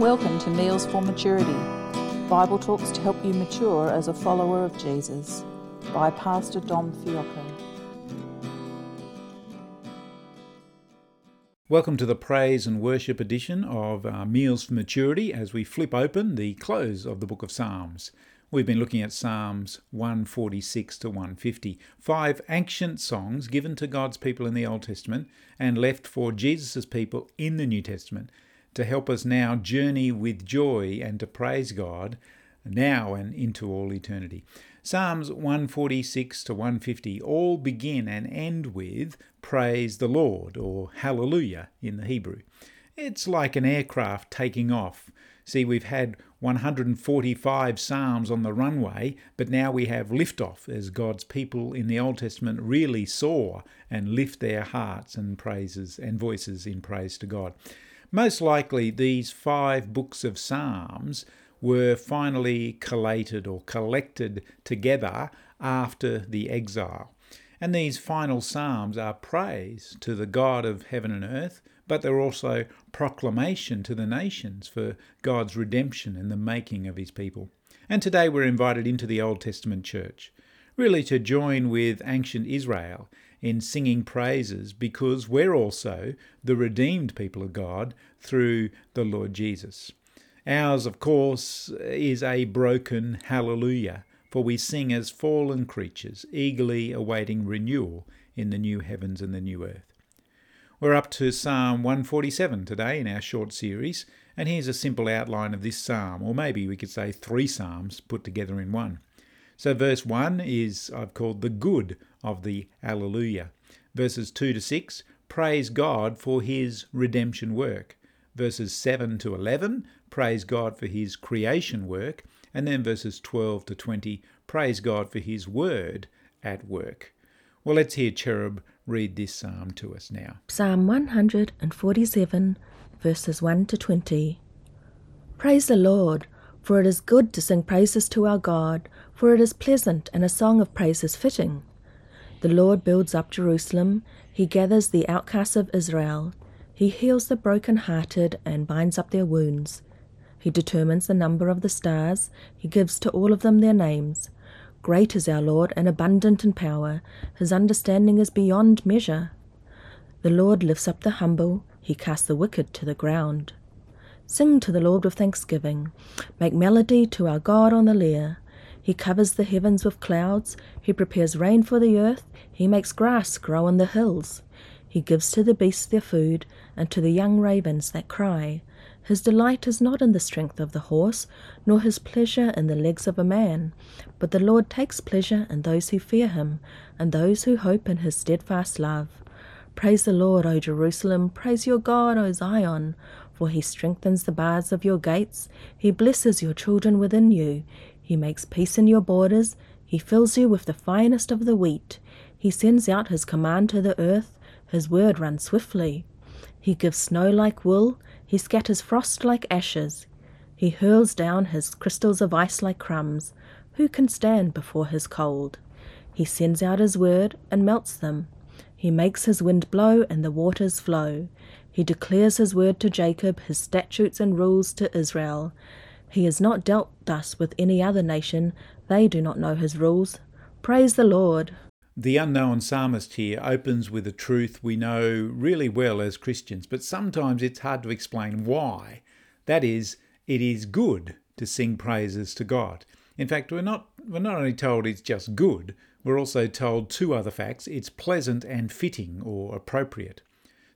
Welcome to Meals for Maturity, Bible talks to help you mature as a follower of Jesus by Pastor Dom Fiocco. Welcome to the praise and worship edition of uh, Meals for Maturity as we flip open the close of the book of Psalms. We've been looking at Psalms 146 to 150, five ancient songs given to God's people in the Old Testament and left for Jesus' people in the New Testament to help us now journey with joy and to praise God now and into all eternity. Psalms 146 to 150 all begin and end with Praise the Lord or Hallelujah in the Hebrew. It's like an aircraft taking off. See, we've had 145 Psalms on the runway, but now we have liftoff as God's people in the Old Testament really soar and lift their hearts and praises and voices in praise to God. Most likely, these five books of Psalms were finally collated or collected together after the exile. And these final psalms are praise to the God of heaven and earth, but they're also proclamation to the nations for God's redemption and the making of his people. And today we're invited into the Old Testament church, really to join with ancient Israel in singing praises because we're also the redeemed people of God through the Lord Jesus. Ours, of course, is a broken hallelujah, for we sing as fallen creatures, eagerly awaiting renewal in the new heavens and the new earth. We're up to Psalm 147 today in our short series, and here's a simple outline of this psalm, or maybe we could say three psalms put together in one. So, verse 1 is I've called the good of the Alleluia. Verses 2 to 6, praise God for his redemption work. Verses 7 to 11, praise God for his creation work. And then verses 12 to 20, praise God for his word at work. Well, let's hear Cherub read this psalm to us now. Psalm 147, verses 1 to 20. Praise the Lord, for it is good to sing praises to our God, for it is pleasant, and a song of praise is fitting. The Lord builds up Jerusalem, he gathers the outcasts of Israel. He heals the broken-hearted and binds up their wounds. He determines the number of the stars, he gives to all of them their names. Great is our Lord and abundant in power, his understanding is beyond measure. The Lord lifts up the humble, he casts the wicked to the ground. Sing to the Lord with thanksgiving, make melody to our God on the lyre. He covers the heavens with clouds, he prepares rain for the earth, he makes grass grow on the hills. He gives to the beasts their food, and to the young ravens that cry. His delight is not in the strength of the horse, nor his pleasure in the legs of a man, but the Lord takes pleasure in those who fear him, and those who hope in his steadfast love. Praise the Lord, O Jerusalem, praise your God, O Zion, for he strengthens the bars of your gates, he blesses your children within you, he makes peace in your borders, he fills you with the finest of the wheat, he sends out his command to the earth, his word runs swiftly. He gives snow like wool, he scatters frost like ashes. He hurls down his crystals of ice like crumbs. Who can stand before his cold? He sends out his word and melts them. He makes his wind blow and the waters flow. He declares his word to Jacob, his statutes and rules to Israel. He has not dealt thus with any other nation. They do not know his rules. Praise the Lord. The unknown psalmist here opens with a truth we know really well as Christians, but sometimes it's hard to explain why. That is, it is good to sing praises to God. In fact, we're not, we're not only told it's just good, we're also told two other facts it's pleasant and fitting or appropriate.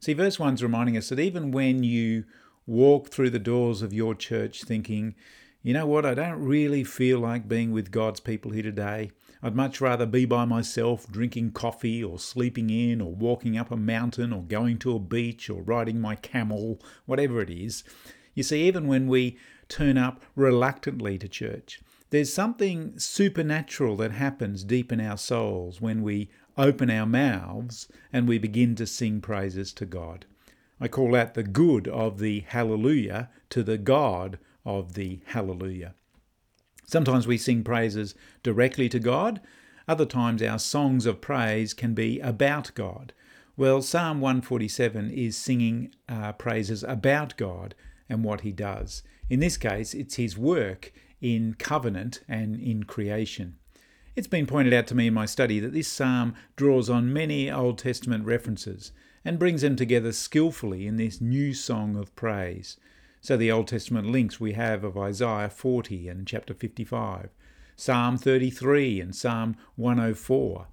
See, verse 1's reminding us that even when you walk through the doors of your church thinking, you know what, I don't really feel like being with God's people here today. I'd much rather be by myself drinking coffee or sleeping in or walking up a mountain or going to a beach or riding my camel, whatever it is. You see, even when we turn up reluctantly to church, there's something supernatural that happens deep in our souls when we open our mouths and we begin to sing praises to God. I call that the good of the hallelujah to the God of the hallelujah. Sometimes we sing praises directly to God, other times our songs of praise can be about God. Well, Psalm 147 is singing uh, praises about God and what He does. In this case, it's his work in covenant and in creation. It's been pointed out to me in my study that this psalm draws on many Old Testament references and brings them together skillfully in this new song of praise. So the Old Testament links we have of Isaiah 40 and chapter 55, Psalm 33 and Psalm 104.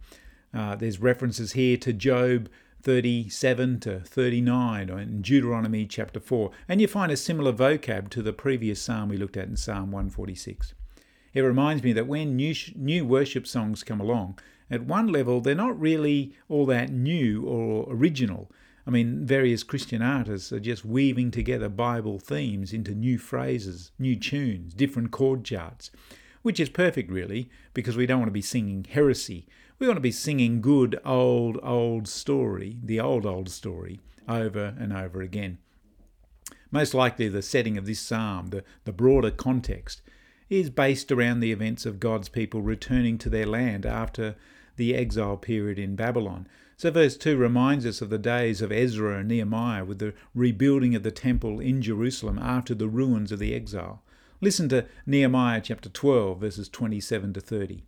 Uh, there's references here to Job 37 to 39 in Deuteronomy chapter 4, and you find a similar vocab to the previous psalm we looked at in Psalm 146. It reminds me that when new, new worship songs come along, at one level, they're not really all that new or original. I mean, various Christian artists are just weaving together Bible themes into new phrases, new tunes, different chord charts, which is perfect, really, because we don't want to be singing heresy. We want to be singing good old, old story, the old, old story, over and over again. Most likely, the setting of this psalm, the, the broader context, is based around the events of God's people returning to their land after the exile period in Babylon. So, verse 2 reminds us of the days of Ezra and Nehemiah with the rebuilding of the temple in Jerusalem after the ruins of the exile. Listen to Nehemiah chapter 12, verses 27 to 30.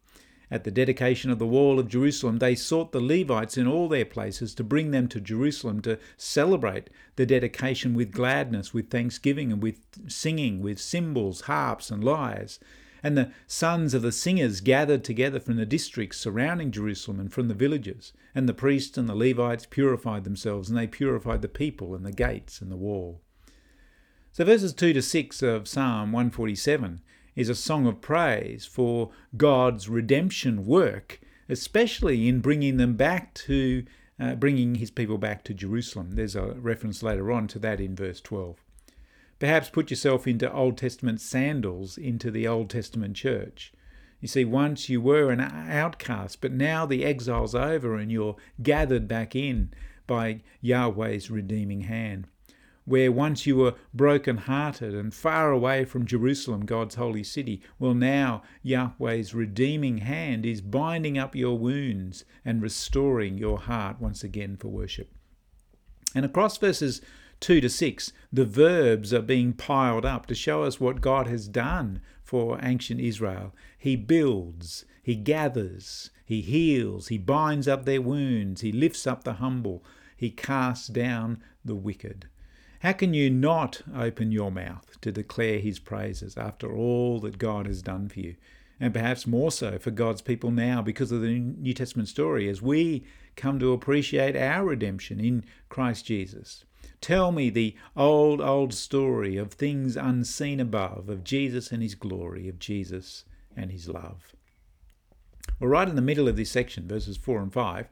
At the dedication of the wall of Jerusalem, they sought the Levites in all their places to bring them to Jerusalem to celebrate the dedication with gladness, with thanksgiving, and with singing, with cymbals, harps, and lyres. And the sons of the singers gathered together from the districts surrounding Jerusalem and from the villages. And the priests and the Levites purified themselves, and they purified the people and the gates and the wall. So verses 2 to 6 of Psalm 147 is a song of praise for God's redemption work, especially in bringing them back to uh, bringing his people back to Jerusalem. There's a reference later on to that in verse 12. Perhaps put yourself into Old Testament sandals into the Old Testament church. You see, once you were an outcast, but now the exile's over and you're gathered back in by Yahweh's redeeming hand where once you were broken hearted and far away from Jerusalem, God's holy city, well, now Yahweh's redeeming hand is binding up your wounds and restoring your heart once again for worship. And across verses 2 to 6, the verbs are being piled up to show us what God has done for ancient Israel. He builds, He gathers, He heals, He binds up their wounds, He lifts up the humble, He casts down the wicked. How can you not open your mouth to declare his praises after all that God has done for you? And perhaps more so for God's people now because of the New Testament story as we come to appreciate our redemption in Christ Jesus. Tell me the old, old story of things unseen above, of Jesus and his glory, of Jesus and his love. Well, right in the middle of this section, verses 4 and 5,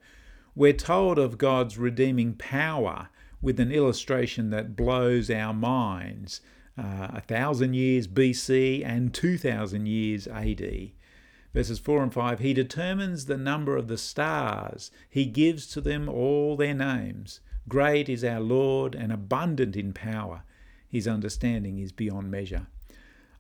we're told of God's redeeming power with an illustration that blows our minds uh, a thousand years BC and 2000 years AD. Verses 4 and 5 He determines the number of the stars, He gives to them all their names. Great is our Lord and abundant in power. His understanding is beyond measure.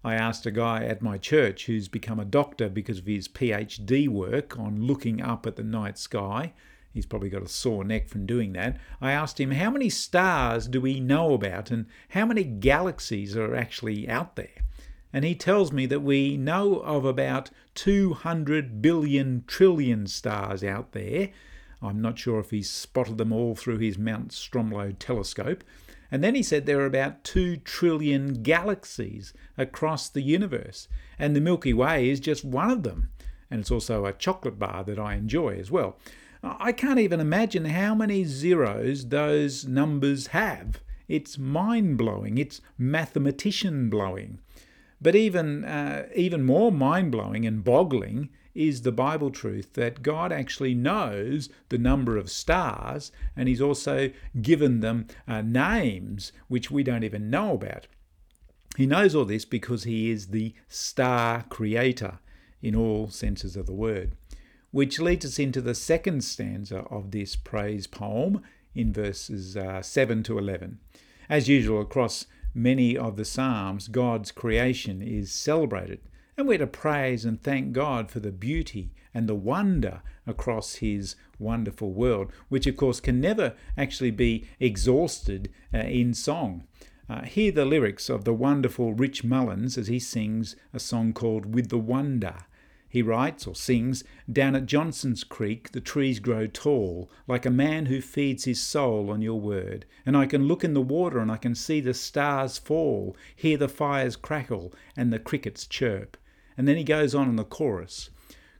I asked a guy at my church who's become a doctor because of his PhD work on looking up at the night sky He's probably got a sore neck from doing that. I asked him, How many stars do we know about and how many galaxies are actually out there? And he tells me that we know of about 200 billion trillion stars out there. I'm not sure if he's spotted them all through his Mount Stromlo telescope. And then he said there are about 2 trillion galaxies across the universe, and the Milky Way is just one of them. And it's also a chocolate bar that I enjoy as well. I can't even imagine how many zeros those numbers have. It's mind blowing, it's mathematician blowing. But even, uh, even more mind blowing and boggling is the Bible truth that God actually knows the number of stars and He's also given them uh, names which we don't even know about. He knows all this because He is the star creator in all senses of the word which leads us into the second stanza of this praise poem in verses uh, 7 to 11. As usual, across many of the Psalms, God's creation is celebrated, and we're to praise and thank God for the beauty and the wonder across His wonderful world, which of course can never actually be exhausted uh, in song. Uh, hear the lyrics of the wonderful Rich Mullins as he sings a song called With the Wonder. He writes or sings, Down at Johnson's Creek the trees grow tall, like a man who feeds his soul on your word. And I can look in the water and I can see the stars fall, hear the fires crackle and the crickets chirp. And then he goes on in the chorus.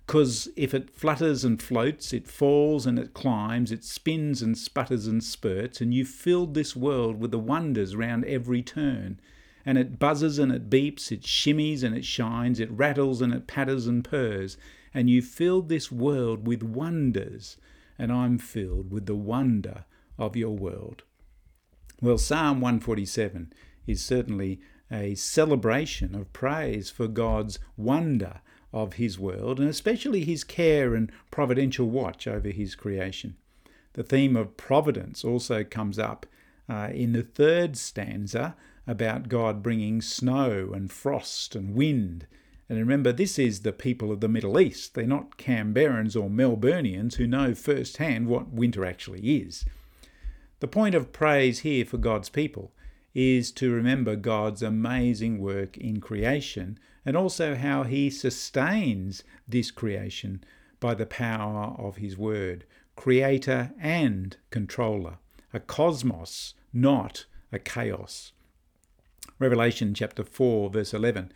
Because if it flutters and floats, it falls and it climbs, it spins and sputters and spurts, and you've filled this world with the wonders round every turn and it buzzes and it beeps, it shimmies and it shines, it rattles and it patters and purrs, and you filled this world with wonders, and I'm filled with the wonder of your world. Well, Psalm 147 is certainly a celebration of praise for God's wonder of his world, and especially his care and providential watch over his creation. The theme of providence also comes up uh, in the third stanza about God bringing snow and frost and wind. And remember, this is the people of the Middle East. They're not Canberrans or Melburnians who know firsthand what winter actually is. The point of praise here for God's people is to remember God's amazing work in creation and also how He sustains this creation by the power of His Word, creator and controller, a cosmos, not a chaos. Revelation chapter 4, verse 11,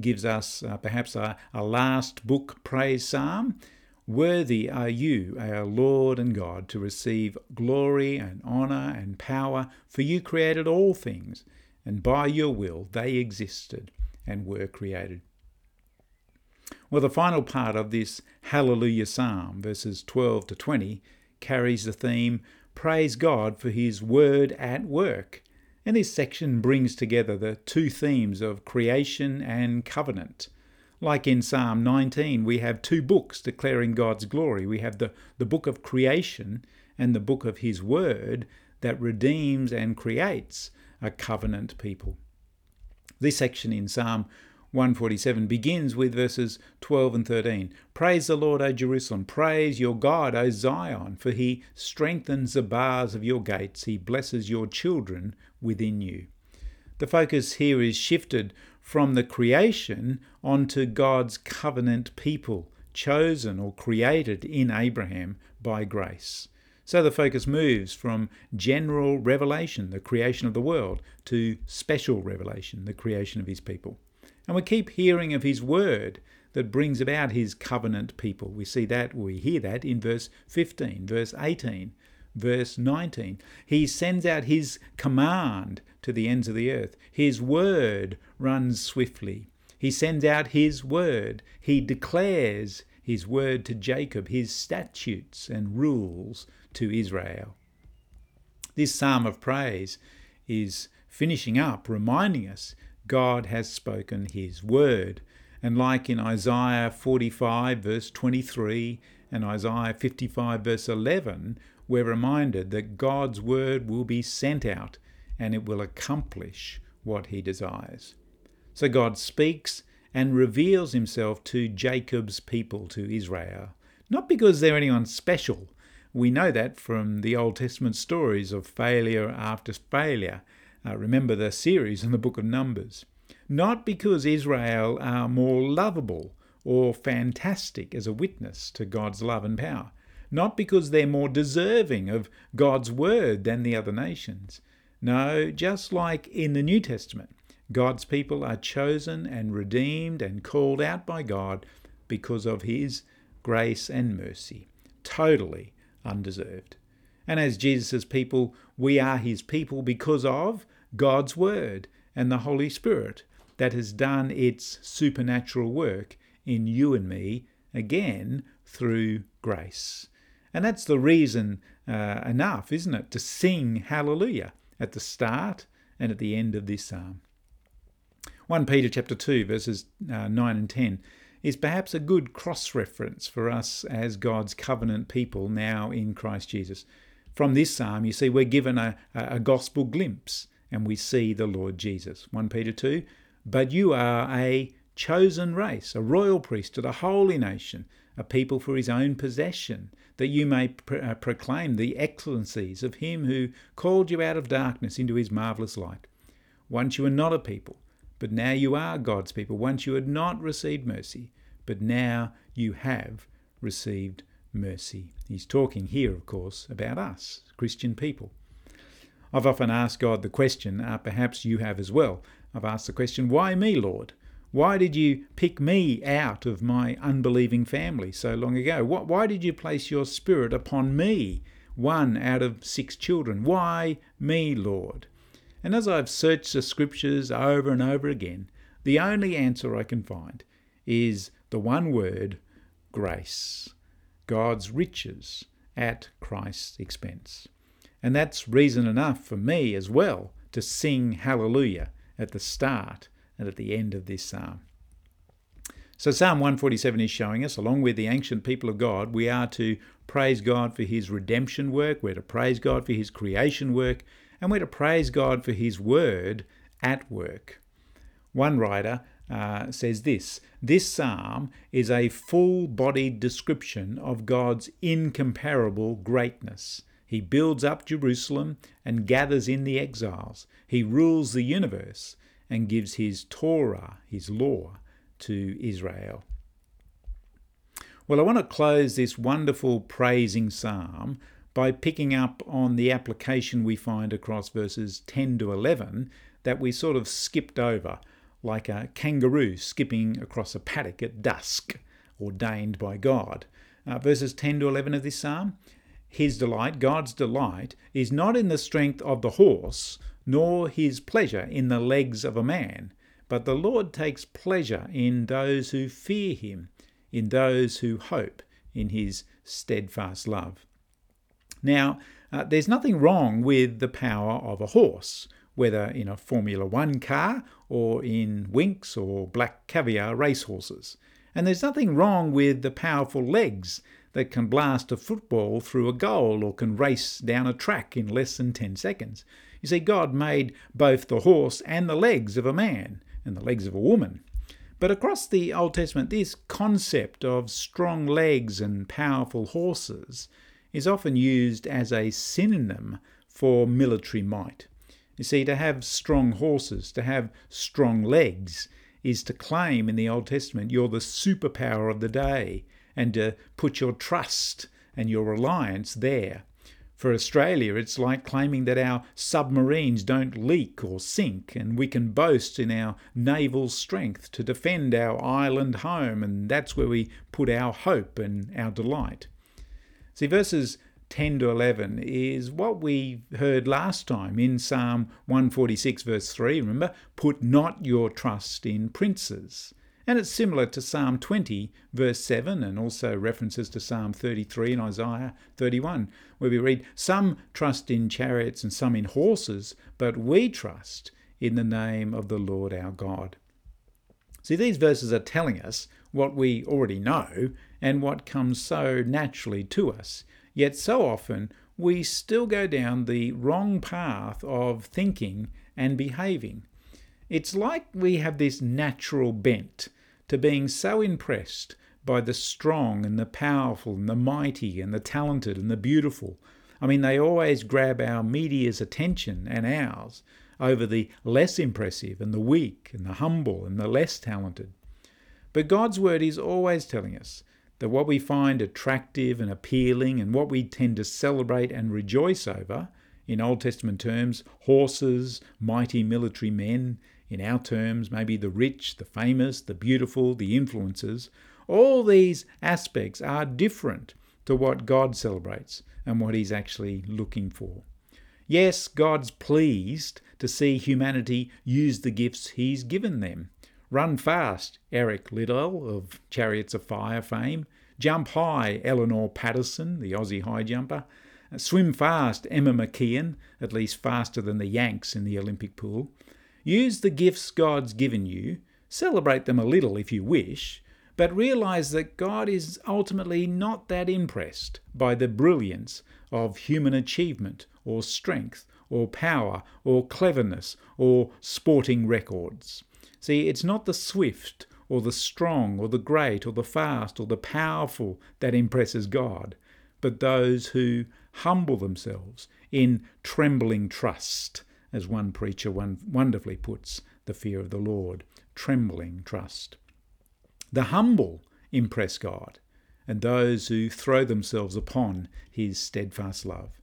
gives us uh, perhaps a, a last book praise psalm. Worthy are you, our Lord and God, to receive glory and honour and power, for you created all things, and by your will they existed and were created. Well, the final part of this Hallelujah Psalm, verses 12 to 20, carries the theme Praise God for His Word at work. And this section brings together the two themes of creation and covenant. Like in Psalm 19, we have two books declaring God's glory. We have the, the book of creation and the book of His Word that redeems and creates a covenant people. This section in Psalm 147 begins with verses 12 and 13. Praise the Lord, O Jerusalem. Praise your God, O Zion, for he strengthens the bars of your gates. He blesses your children within you. The focus here is shifted from the creation onto God's covenant people, chosen or created in Abraham by grace. So the focus moves from general revelation, the creation of the world, to special revelation, the creation of his people. And we keep hearing of his word that brings about his covenant people. We see that, we hear that in verse 15, verse 18, verse 19. He sends out his command to the ends of the earth. His word runs swiftly. He sends out his word. He declares his word to Jacob, his statutes and rules to Israel. This psalm of praise is finishing up, reminding us God has spoken his word. And like in Isaiah 45, verse 23, and Isaiah 55, verse 11, we're reminded that God's word will be sent out and it will accomplish what he desires. So God speaks and reveals himself to Jacob's people, to Israel, not because they're anyone special. We know that from the Old Testament stories of failure after failure uh, remember the series in the book of Numbers. Not because Israel are more lovable or fantastic as a witness to God's love and power. Not because they're more deserving of God's word than the other nations. No, just like in the New Testament, God's people are chosen and redeemed and called out by God because of His grace and mercy, totally undeserved. And as Jesus' people, we are his people because of God's Word and the Holy Spirit that has done its supernatural work in you and me, again, through grace. And that's the reason uh, enough, isn't it, to sing hallelujah at the start and at the end of this psalm. 1 Peter chapter 2 verses uh, 9 and 10 is perhaps a good cross reference for us as God's covenant people now in Christ Jesus. From this psalm, you see, we're given a, a gospel glimpse and we see the Lord Jesus. 1 Peter 2 But you are a chosen race, a royal priesthood, a holy nation, a people for his own possession, that you may uh, proclaim the excellencies of him who called you out of darkness into his marvellous light. Once you were not a people, but now you are God's people. Once you had not received mercy, but now you have received mercy. He's talking here, of course, about us, Christian people. I've often asked God the question, uh, perhaps you have as well. I've asked the question, Why me, Lord? Why did you pick me out of my unbelieving family so long ago? Why did you place your spirit upon me, one out of six children? Why me, Lord? And as I've searched the scriptures over and over again, the only answer I can find is the one word grace. God's riches at Christ's expense. And that's reason enough for me as well to sing hallelujah at the start and at the end of this psalm. So, Psalm 147 is showing us, along with the ancient people of God, we are to praise God for his redemption work, we're to praise God for his creation work, and we're to praise God for his word at work. One writer uh, says this This psalm is a full bodied description of God's incomparable greatness. He builds up Jerusalem and gathers in the exiles. He rules the universe and gives his Torah, his law, to Israel. Well, I want to close this wonderful praising psalm by picking up on the application we find across verses 10 to 11 that we sort of skipped over, like a kangaroo skipping across a paddock at dusk, ordained by God. Uh, verses 10 to 11 of this psalm his delight, God's delight, is not in the strength of the horse, nor his pleasure in the legs of a man, but the Lord takes pleasure in those who fear him, in those who hope in his steadfast love. Now, uh, there's nothing wrong with the power of a horse, whether in a Formula One car or in Winx or Black Caviar racehorses. And there's nothing wrong with the powerful legs that can blast a football through a goal or can race down a track in less than 10 seconds. You see, God made both the horse and the legs of a man and the legs of a woman. But across the Old Testament, this concept of strong legs and powerful horses is often used as a synonym for military might. You see, to have strong horses, to have strong legs, is to claim in the Old Testament you're the superpower of the day and to put your trust and your reliance there. For Australia, it's like claiming that our submarines don't leak or sink, and we can boast in our naval strength to defend our island home, and that's where we put our hope and our delight. See, verses 10 to 11 is what we heard last time in Psalm 146, verse 3. Remember, put not your trust in princes. And it's similar to Psalm 20, verse 7, and also references to Psalm 33 and Isaiah 31, where we read, Some trust in chariots and some in horses, but we trust in the name of the Lord our God. See, these verses are telling us what we already know and what comes so naturally to us. Yet so often we still go down the wrong path of thinking and behaving. It's like we have this natural bent to being so impressed by the strong and the powerful and the mighty and the talented and the beautiful. I mean, they always grab our media's attention and ours over the less impressive and the weak and the humble and the less talented. But God's word is always telling us that what we find attractive and appealing and what we tend to celebrate and rejoice over, in Old Testament terms, horses, mighty military men, in our terms, maybe the rich, the famous, the beautiful, the influencers, all these aspects are different to what God celebrates and what He's actually looking for. Yes, God's pleased to see humanity use the gifts He's given them. Run fast, Eric Liddell of Chariots of Fire fame. Jump high, Eleanor Patterson, the Aussie high jumper. Swim fast, Emma McKeon, at least faster than the Yanks in the Olympic pool. Use the gifts God's given you, celebrate them a little if you wish, but realize that God is ultimately not that impressed by the brilliance of human achievement or strength or power or cleverness or sporting records. See, it's not the swift or the strong or the great or the fast or the powerful that impresses God, but those who humble themselves in trembling trust as one preacher wonderfully puts the fear of the Lord, trembling trust. The humble impress God, and those who throw themselves upon his steadfast love.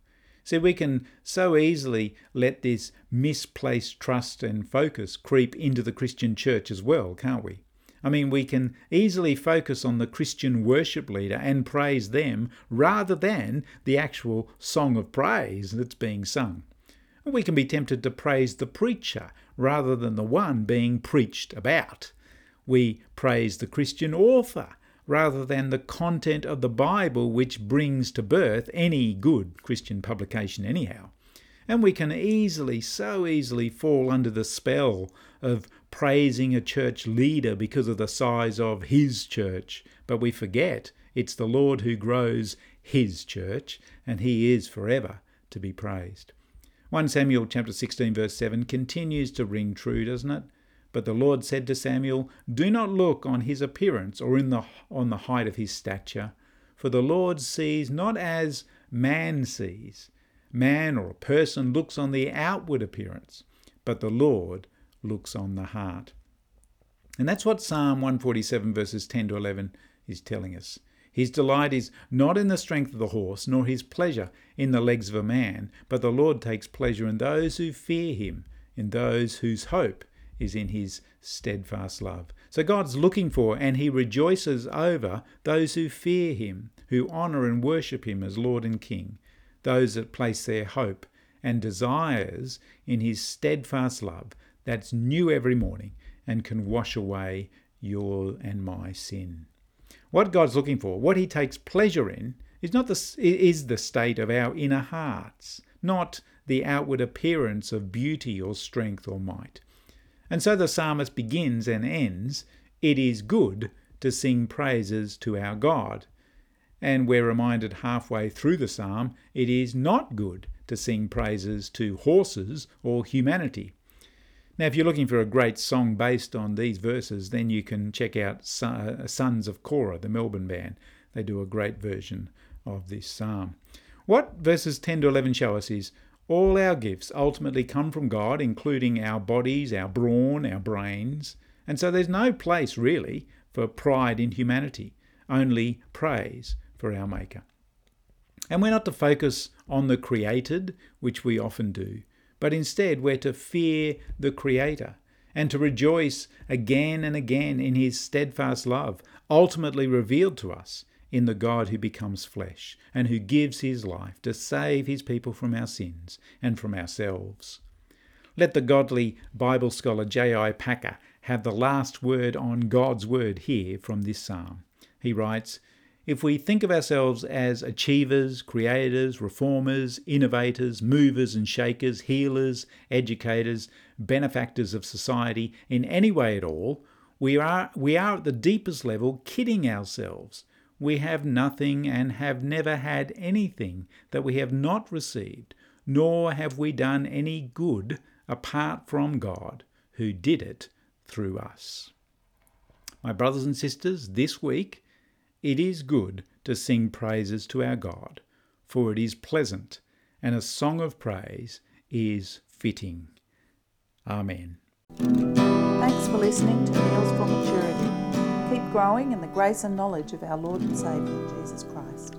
See, we can so easily let this misplaced trust and focus creep into the Christian church as well, can't we? I mean, we can easily focus on the Christian worship leader and praise them rather than the actual song of praise that's being sung. We can be tempted to praise the preacher rather than the one being preached about. We praise the Christian author rather than the content of the Bible which brings to birth any good Christian publication, anyhow. And we can easily, so easily fall under the spell of praising a church leader because of the size of his church, but we forget it's the Lord who grows his church, and he is forever to be praised. 1 Samuel chapter 16 verse 7 continues to ring true, doesn't it? But the Lord said to Samuel, Do not look on his appearance or in the, on the height of his stature, for the Lord sees not as man sees. Man or a person looks on the outward appearance, but the Lord looks on the heart. And that's what Psalm 147, verses 10 to 11, is telling us. His delight is not in the strength of the horse, nor his pleasure in the legs of a man, but the Lord takes pleasure in those who fear him, in those whose hope is in his steadfast love. So God's looking for and he rejoices over those who fear him, who honour and worship him as Lord and King, those that place their hope and desires in his steadfast love that's new every morning and can wash away your and my sin. What God's looking for, what he takes pleasure in, is not the, is the state of our inner hearts, not the outward appearance of beauty or strength or might. And so the psalmist begins and ends It is good to sing praises to our God. And we're reminded halfway through the psalm it is not good to sing praises to horses or humanity. Now, if you're looking for a great song based on these verses, then you can check out uh, Sons of Korah, the Melbourne band. They do a great version of this psalm. What verses 10 to 11 show us is all our gifts ultimately come from God, including our bodies, our brawn, our brains. And so there's no place really for pride in humanity, only praise for our Maker. And we're not to focus on the created, which we often do, but instead we're to fear the Creator and to rejoice again and again in His steadfast love, ultimately revealed to us in the God who becomes flesh and who gives his life to save his people from our sins and from ourselves. Let the godly Bible scholar J.I. Packer have the last word on God's word here from this psalm. He writes, if we think of ourselves as achievers, creators, reformers, innovators, movers and shakers, healers, educators, benefactors of society in any way at all, we are, we are at the deepest level kidding ourselves we have nothing and have never had anything that we have not received, nor have we done any good apart from God, who did it through us. My brothers and sisters, this week it is good to sing praises to our God, for it is pleasant, and a song of praise is fitting. Amen. Thanks for listening to Meals for Maturity. Keep growing in the grace and knowledge of our Lord and Saviour, Jesus Christ.